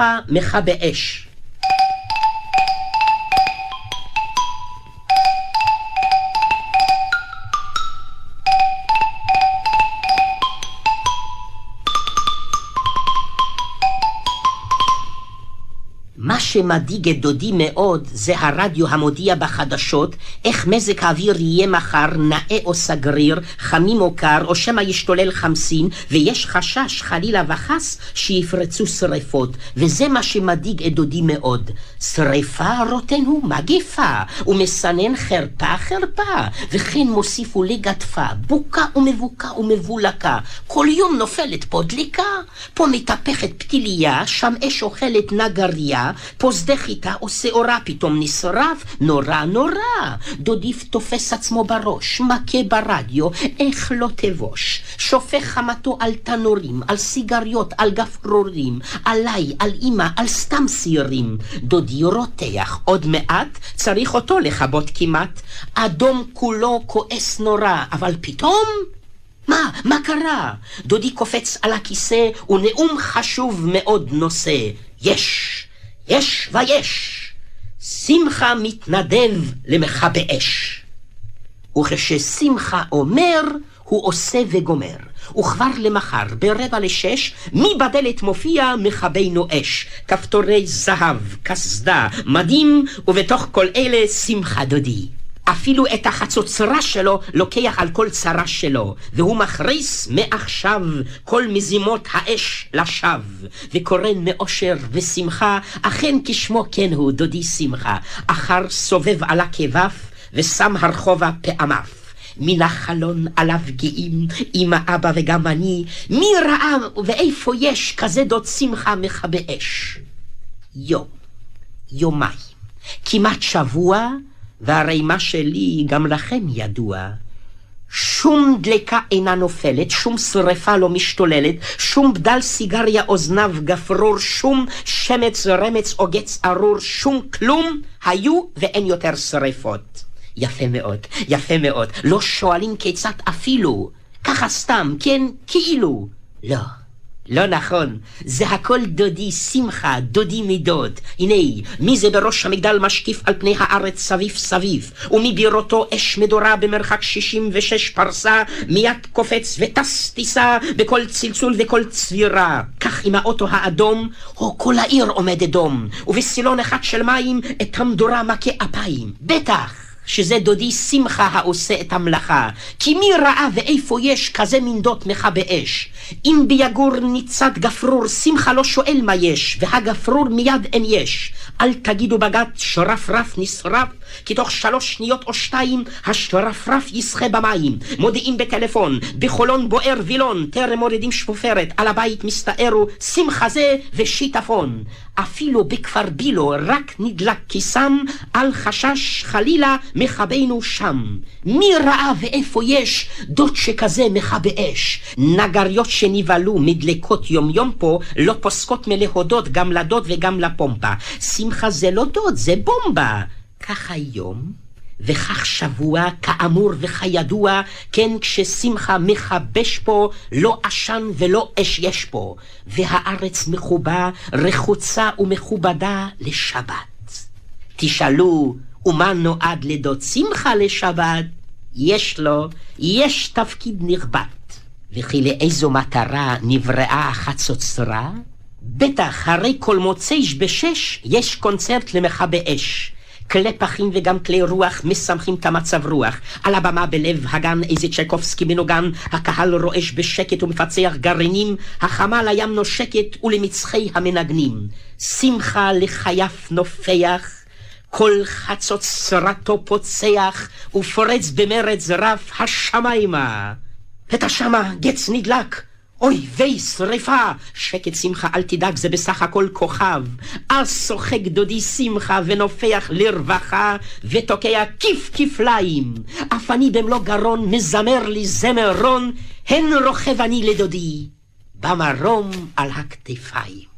שמחה מכבה אש. שמדאיג את דודי מאוד זה הרדיו המודיע בחדשות איך מזג האוויר יהיה מחר נאה או סגריר, חמים או קר, או שמא ישתולל חמסין, ויש חשש חלילה וחס שיפרצו שרפות, וזה מה שמדאיג את דודי מאוד. שרפה רוטן הוא מגפה, ומסנן חרפה חרפה, וכן מוסיפו לגדפה, בוקה ומבוקה ומבולקה. כל יום נופלת פה דליקה, פה מתהפכת פתיליה, שם אש אוכלת נגריה, שדה חיטה או שעורה פתאום נשרף, נורא נורא. דודיף תופס עצמו בראש, מכה ברדיו, איך לא תבוש. שופך חמתו על תנורים, על סיגריות, על גפרורים, עליי, על אמא, על סתם שעירים. דודי רותח, עוד מעט צריך אותו לכבות כמעט. אדום כולו כועס נורא, אבל פתאום... מה? מה קרה? דודי קופץ על הכיסא ונאום חשוב מאוד נושא. יש, יש ויש. שמחה מתנדב למכבי אש. וכששמחה אומר, הוא עושה וגומר. וכבר למחר, ברבע לשש, מי בדלת מופיע מכבינו אש. כפתורי זהב, קסדה, מדים, ובתוך כל אלה שמחה דודי. אפילו את החצוצרה שלו לוקח על כל צרה שלו, והוא מכריס מעכשיו כל מזימות האש לשווא, וקורן מאושר ושמחה, אכן כשמו כן הוא דודי שמחה, אחר סובב על הכבף, ושם הרחובה פעמיו. מן החלון עליו גאים, אמא, אבא וגם אני, מי ראה ואיפה יש כזה דוד שמחה מכבה אש? יום, יומיים, כמעט שבוע, והרי מה שלי גם לכם ידוע. שום דלקה אינה נופלת, שום שרפה לא משתוללת, שום בדל סיגריה אוזניו גפרור, שום שמץ רמץ או גץ ארור, שום כלום, היו ואין יותר שרפות. יפה מאוד, יפה מאוד. לא שואלים כיצד אפילו. ככה סתם, כן, כאילו. לא. לא נכון, זה הכל דודי שמחה, דודי מידות. הנה, מי זה בראש המגדל משקיף על פני הארץ סביב סביב, ומבירותו אש מדורה במרחק שישים ושש פרסה, מיד קופץ וטס טיסה בכל צלצול וכל צבירה. כך עם האוטו האדום, או כל העיר עומדת דום, ובסילון אחד של מים את המדורה מכה אפיים. בטח! שזה דודי שמחה העושה את המלאכה. כי מי ראה ואיפה יש כזה מין דות מכבה אש? אם ביגור ניצת גפרור, שמחה לא שואל מה יש, והגפרור מיד אין יש. אל תגידו בגת שרפרף נשרף, כי תוך שלוש שניות או שתיים השרפרף ישחה במים. מודיעים בטלפון, בחולון בוער וילון, טרם מורידים שפופרת, על הבית מסתערו שמחה זה ושיטפון. אפילו בכפר בילו רק נדלק כיסם, על חשש חלילה מכבינו שם. מי ראה ואיפה יש דוד שכזה מכבה אש? נגריות שנבהלו מדלקות יום יום פה, לא פוסקות מלהודות גם לדוד וגם לפומפה. שמחה זה לא דוד, זה בומבה. כך היום, וכך שבוע, כאמור וכידוע, כן כששמחה מכבש פה, לא עשן ולא אש יש פה, והארץ מחובה, רחוצה ומכובדה לשבת. תשאלו, ומה נועד לדוד שמחה לשבת? יש לו, יש תפקיד נכבד. וכי לאיזו מטרה נבראה החצוצרה? בטח, הרי כל מוצאיש בשש יש קונצרט למכבי אש. כלי פחים וגם כלי רוח משמחים את המצב רוח. על הבמה בלב הגן איזה צ'קובסקי מנוגן, הקהל רועש בשקט ומפצח גרעינים, החמה לים נושקת ולמצחי המנגנים. שמחה לחייף נופח, כל חצות שרתו פוצח, ופורץ במרץ רב השמיימה. את השמה גץ נדלק, אוי ויי שריפה! שקט שמחה אל תדאג זה בסך הכל כוכב. אז שוחק דודי שמחה ונופח לרווחה ותוקע כיף כפליים. אף אני במלוא גרון מזמר לי זמר רון, הן רוכב אני לדודי במרום על הכתפיים.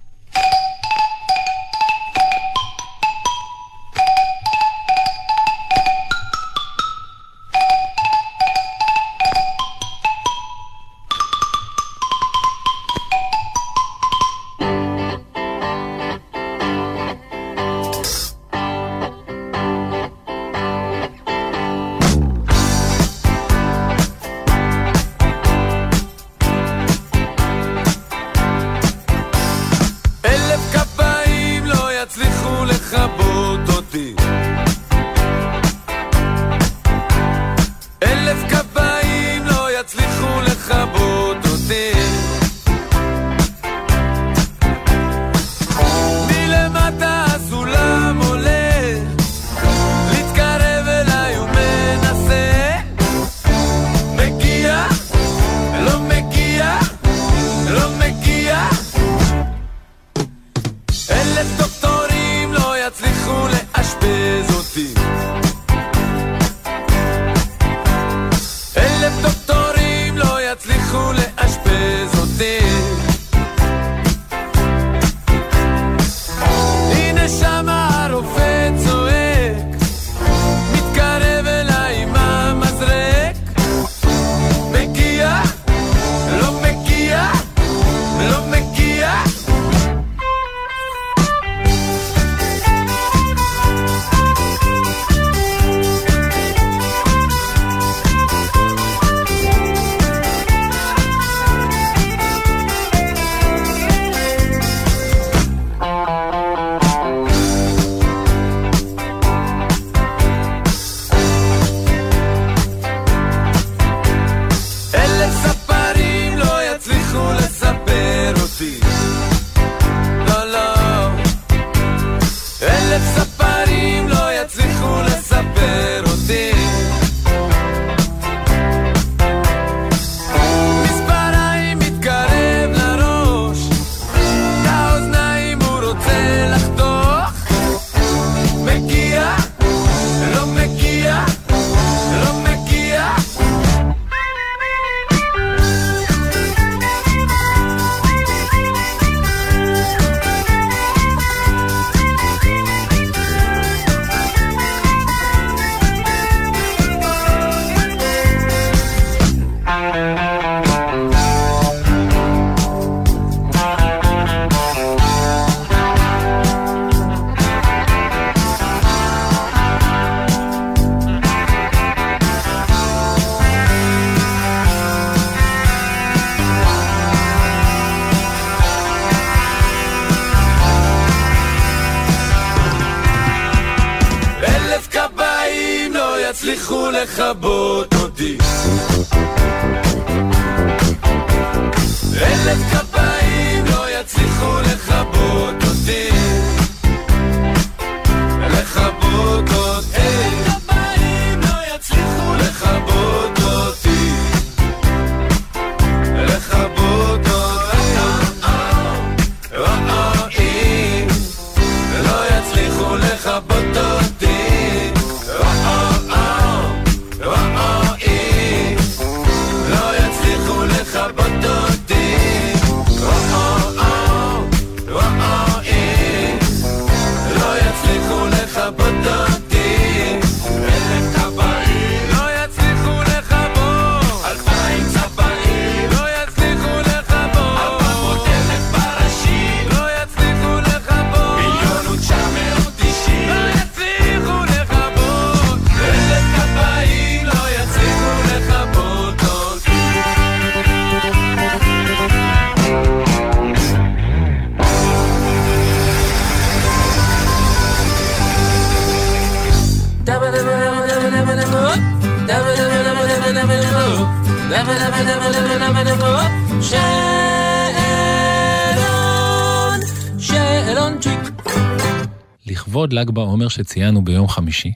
ל"ג בעומר שציינו ביום חמישי,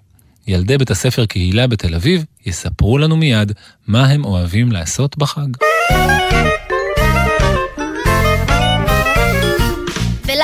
ילדי בית הספר קהילה בתל אביב יספרו לנו מיד מה הם אוהבים לעשות בחג.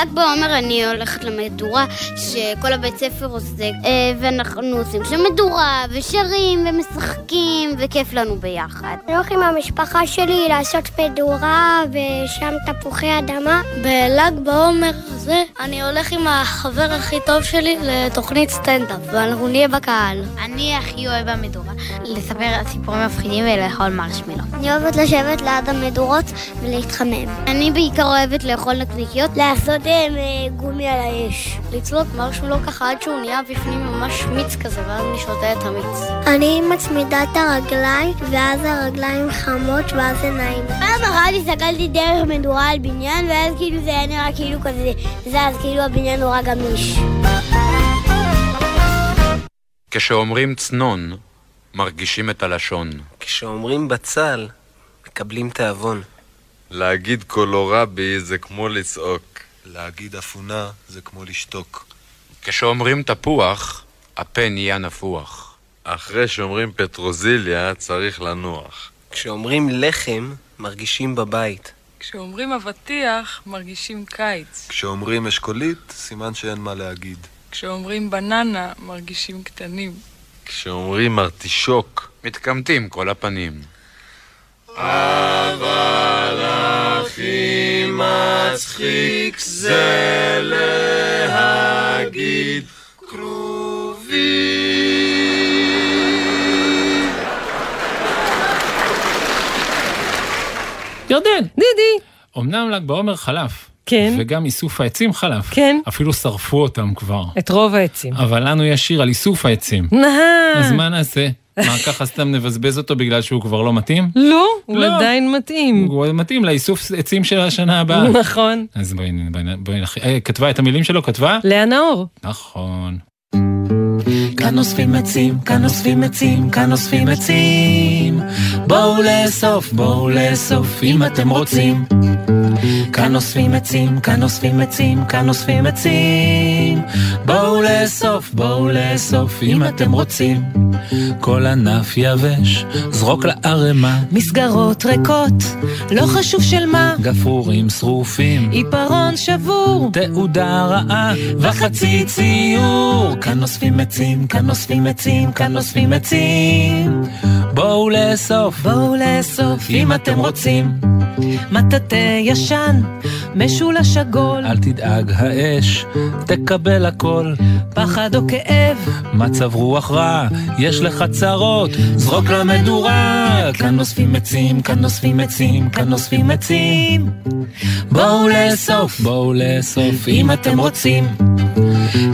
בל"ג בעומר אני הולכת למדורה שכל הבית ספר עושה, אה, ואנחנו עושים שם מדורה, ושרים, ומשחקים, וכיף לנו ביחד. אני הולך עם המשפחה שלי לעשות מדורה ושם תפוחי אדמה. בל"ג בעומר הזה אני הולך עם החבר הכי טוב שלי לתוכנית סטנדאפ, ואנחנו נהיה בקהל. אני הכי אוהב במדורה לספר סיפורים מפחידים ולאכול מרשמלו. אני אוהבת לשבת ליד המדורות ולהתחמם. אני בעיקר אוהבת לאכול נקניקיות. לעשות אה, גומי על האש. לצלות מרשמלו ככה עד שהוא נהיה בפנים ממש מיץ כזה, ואז אני שותה את המיץ. אני מצמידה את הרגליים, ואז הרגליים חמות, ואז זה נעים. פעם אחת הסתכלתי דרך מדורה על בניין, ואז כאילו זה היה נראה כאילו כזה זז, כאילו הבניין נורא גמיש. כשאומרים צנון, מרגישים את הלשון. כשאומרים בצל, מקבלים תיאבון. להגיד קולורבי זה כמו לצעוק. להגיד אפונה זה כמו לשתוק. כשאומרים תפוח, הפה נהיה נפוח. אחרי שאומרים פטרוזיליה, צריך לנוח. כשאומרים לחם, מרגישים בבית. כשאומרים אבטיח, מרגישים קיץ. כשאומרים אשכולית, סימן שאין מה להגיד. כשאומרים בננה, מרגישים קטנים. כשאומרים ארטישוק, מתקמטים כל הפנים. אבל הכי מצחיק זה להגיד כרובי. ירדן! דידי! אמנם ל"ג בעומר חלף. כן. וגם איסוף העצים חלף. כן. אפילו שרפו אותם כבר. את רוב העצים. אבל לנו יש שיר על איסוף העצים. נהה. אז מה נעשה? מה, ככה סתם נבזבז אותו בגלל שהוא כבר לא מתאים? לא, הוא לא. עדיין מתאים. הוא מתאים לאיסוף עצים של השנה הבאה. נכון. אז בואי, בואי, בואי, אה, כתבה את המילים שלו? כתבה? לאה נאור. נכון. כאן אוספים עצים, כאן אוספים עצים, כאן אוספים עצים. בואו לאסוף, בואו לאסוף אם אתם רוצים. כאן אוספים עצים, כאן אוספים עצים, כאן אוספים עצים. בואו לאסוף, בואו לאסוף אם אתם רוצים. כל ענף יבש, זרוק לערמה. מסגרות ריקות, לא חשוב של מה. גפרורים שרופים. עיפרון שבור. תעודה רעה וחצי ציור. כאן אוספים עצים, כאן אוספים עצים, כאן אוספים עצים. בואו לאסוף, בואו לאסוף אם אתם רוצים. מטאטא ישן, משולש עגול. אל תדאג האש, תקבל הכל. פחד או כאב, מצב רוח רע, יש לך צרות, זרוק למדורה. כאן אוספים עצים, כאן אוספים עצים, כאן אוספים עצים. בואו לאסוף, בואו לאסוף אם אתם רוצים.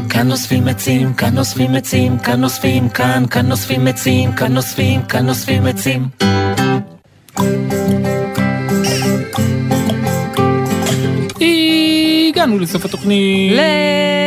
כאן אוספים עצים, כאן אוספים עצים, כאן אוספים, כאן, כאן אוספים עצים, כאן אוספים, כאן אוספים עצים. הגענו לסוף התוכנית.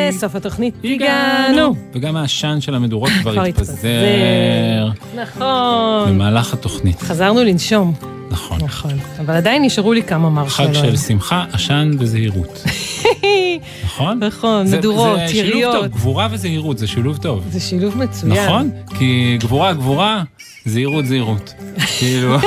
לסוף התוכנית הגענו. וגם העשן של המדורות כבר התפזר. נכון. במהלך התוכנית. חזרנו לנשום. נכון. נכון. אבל עדיין נשארו לי כמה מרשלות. חג של שמחה, עשן וזהירות. נכון? נכון, מדורות, זה שילוב יריות. טוב, גבורה וזהירות זה שילוב טוב. זה שילוב מצוין. נכון? כי גבורה גבורה, זהירות זהירות. כאילו,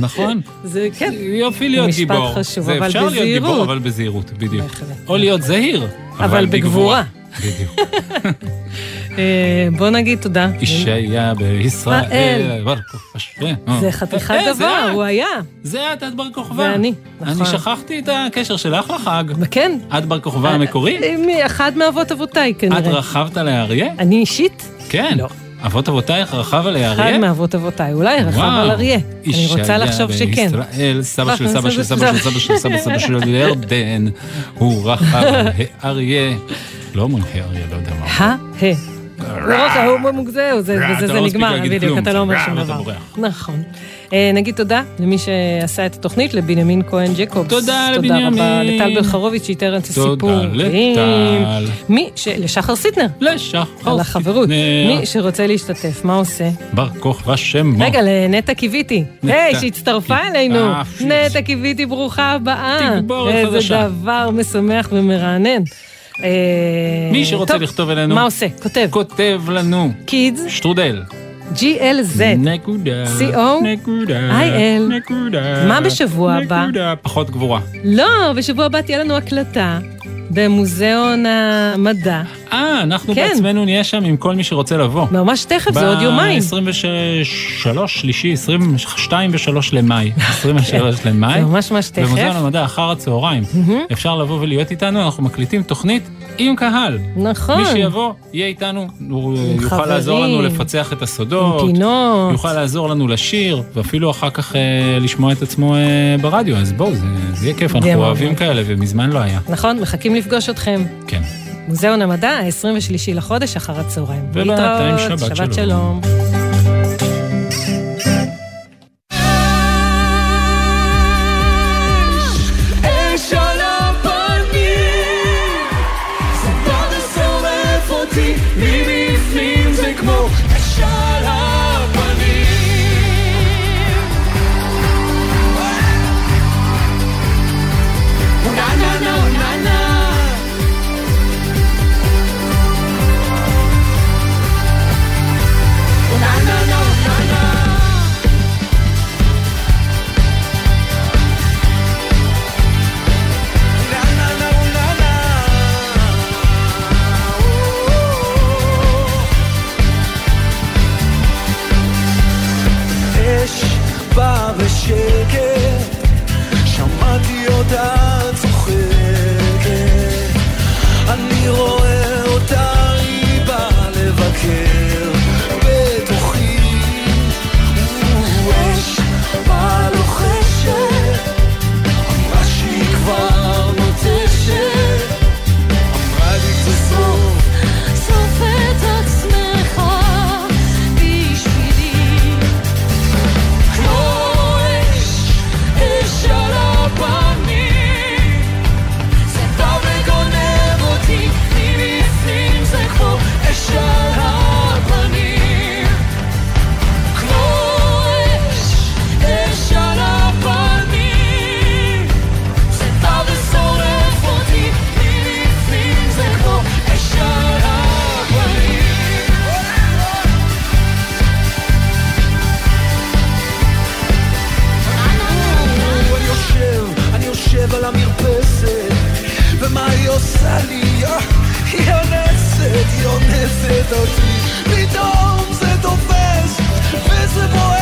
נכון? זה כן. יופי להיות משפט גיבור. חשוב, זה אבל אפשר להיות גיבור, בזהירות. אבל בזהירות, בדיוק. או להיות זהיר, אבל בגבורה. בדיוק. אה, בוא נגיד תודה. אישיה בישראל. ישראל. בר כוכבא. זה חתיכת אה, זה דבר. הוא היה. זה את, את בר כוכבא. זה אני, אני נכון. שכחתי את הקשר שלך לחג. כן. את בר כוכבא המקורי? אה, אחד מאבות אבותיי כנראה. את רכבת לאריה? אני אישית? כן. לא. אבות אבותייך רכב על האריה? אחד מאבות אבותיי, אולי רכב. על אריה. אני רוצה לחשוב שכן. בישראל, סבא של סבא של סבא של סבא של סבא סבא של ירדן, הוא רכב על האריה. לא אומרים האריה, לא יודע מה. הא, ה. לא רק ההוא מוגזהו, זה- לא נגמר, בדיוק, אתה לא אומר שום דבר. נכון. אה, נגיד תודה למי שעשה את התוכנית, לבנימין כהן ג'קובס. תודה תודה לבנימין. רבה לטל בלחרוביץ' שאיתר את הסיפור. תודה לטל. מי ש... לשחר סיטנר. לשחר על החברות. סיטנר. מי שרוצה להשתתף, מה עושה? בר כוכבא שמו. רגע, לנטע קיוויתי. היי, שהצטרפה אלינו. אה, נטע קיוויתי, ברוכה הבאה. תגבורת איזה חדשה. דבר משמח ומרענן. אה, מי שרוצה טוב, לכתוב אלינו. מה עושה? כותב. כותב לנו. קידס. שטרודל. GLZ. נקודה. CO. נקודה. IL. נקודה. מה בשבוע הבא? נקודה. פחות גבורה. לא, בשבוע הבא תהיה לנו הקלטה במוזיאון המדע. אה, אנחנו כן. בעצמנו נהיה שם עם כל מי שרוצה לבוא. ממש תכף, זה עוד יומיים. ב-23, שלישי, 22 ו-3 למאי. 23 למאי. זה ממש ממש תכף. במוזיאון המדע אחר הצהריים. אפשר לבוא ולהיות איתנו, אנחנו מקליטים תוכנית עם קהל. נכון. מי שיבוא, יהיה איתנו, הוא יוכל חברים. לעזור לנו לפצח את הסודות. עם פינות. יוכל לעזור לנו לשיר, ואפילו אחר כך אה, לשמוע את עצמו אה, ברדיו. אז בואו, זה, זה יהיה כיף, אנחנו אוהבים כאלה, ומזמן לא היה. נכון, מחכים לפגוש אתכם. כן. מוזיאון המדע, ה-23 לחודש, אחר הצהריים. ובינתיים להתראות, שבת שבת שלום. שלום. עושה לי, אה, היא אונסת, היא אונסת אותי, פתאום זה תופס וזה בועט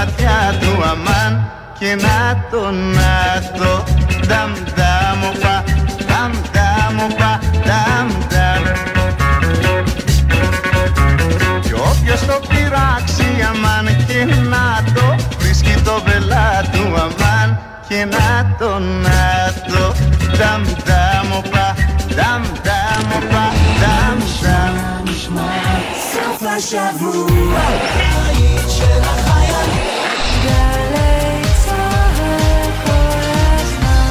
ματιά του αμάν και να το να το Δαμ δαμ οπα, δαμ δαμ οπα, δαμ δαμ Κι όποιος το πειράξει αμάν και να το Βρίσκει το βελά του αμάν και να το να το Δαμ δαμ οπα, δαμ δαμ οπα, δαμ δαμ Σαφά σαβού, να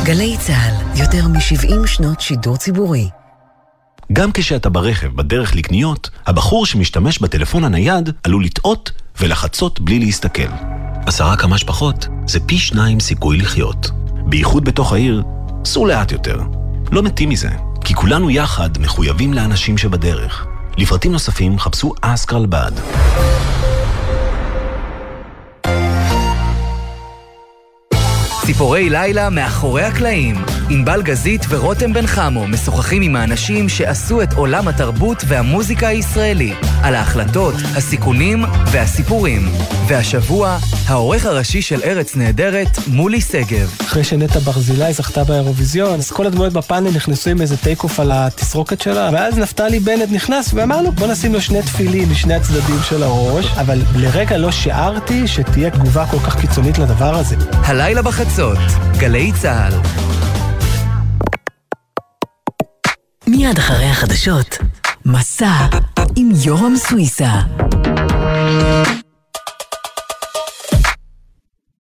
גלי צה"ל, יותר מ-70 שנות שידור ציבורי. גם כשאתה ברכב בדרך לקניות, הבחור שמשתמש בטלפון הנייד עלול לטעות ולחצות בלי להסתכל. עשרה כמה שפחות זה פי שניים סיכוי לחיות. בייחוד בתוך העיר, סעו לאט יותר. לא מתים מזה, כי כולנו יחד מחויבים לאנשים שבדרך. לפרטים נוספים חפשו אסקרלבד. ציפורי לילה מאחורי הקלעים. ענבל גזית ורותם בן חמו משוחחים עם האנשים שעשו את עולם התרבות והמוזיקה הישראלי, על ההחלטות, הסיכונים והסיפורים. והשבוע, העורך הראשי של ארץ נהדרת, מולי שגב. אחרי שנטע ברזילי זכתה באירוויזיון, אז כל הדמויות בפאנל נכנסו עם איזה טייק אוף על התסרוקת שלה, ואז נפתלי בנט נכנס ואמרנו, בוא נשים לו שני תפילין משני הצדדים של הראש, אבל לרגע לא שיערתי שתהיה תגובה כל כך קיצונית לדבר הזה. הלילה בחצות, גלי צה"ל. מיד אחרי החדשות, מסע עם יורם סוויסה.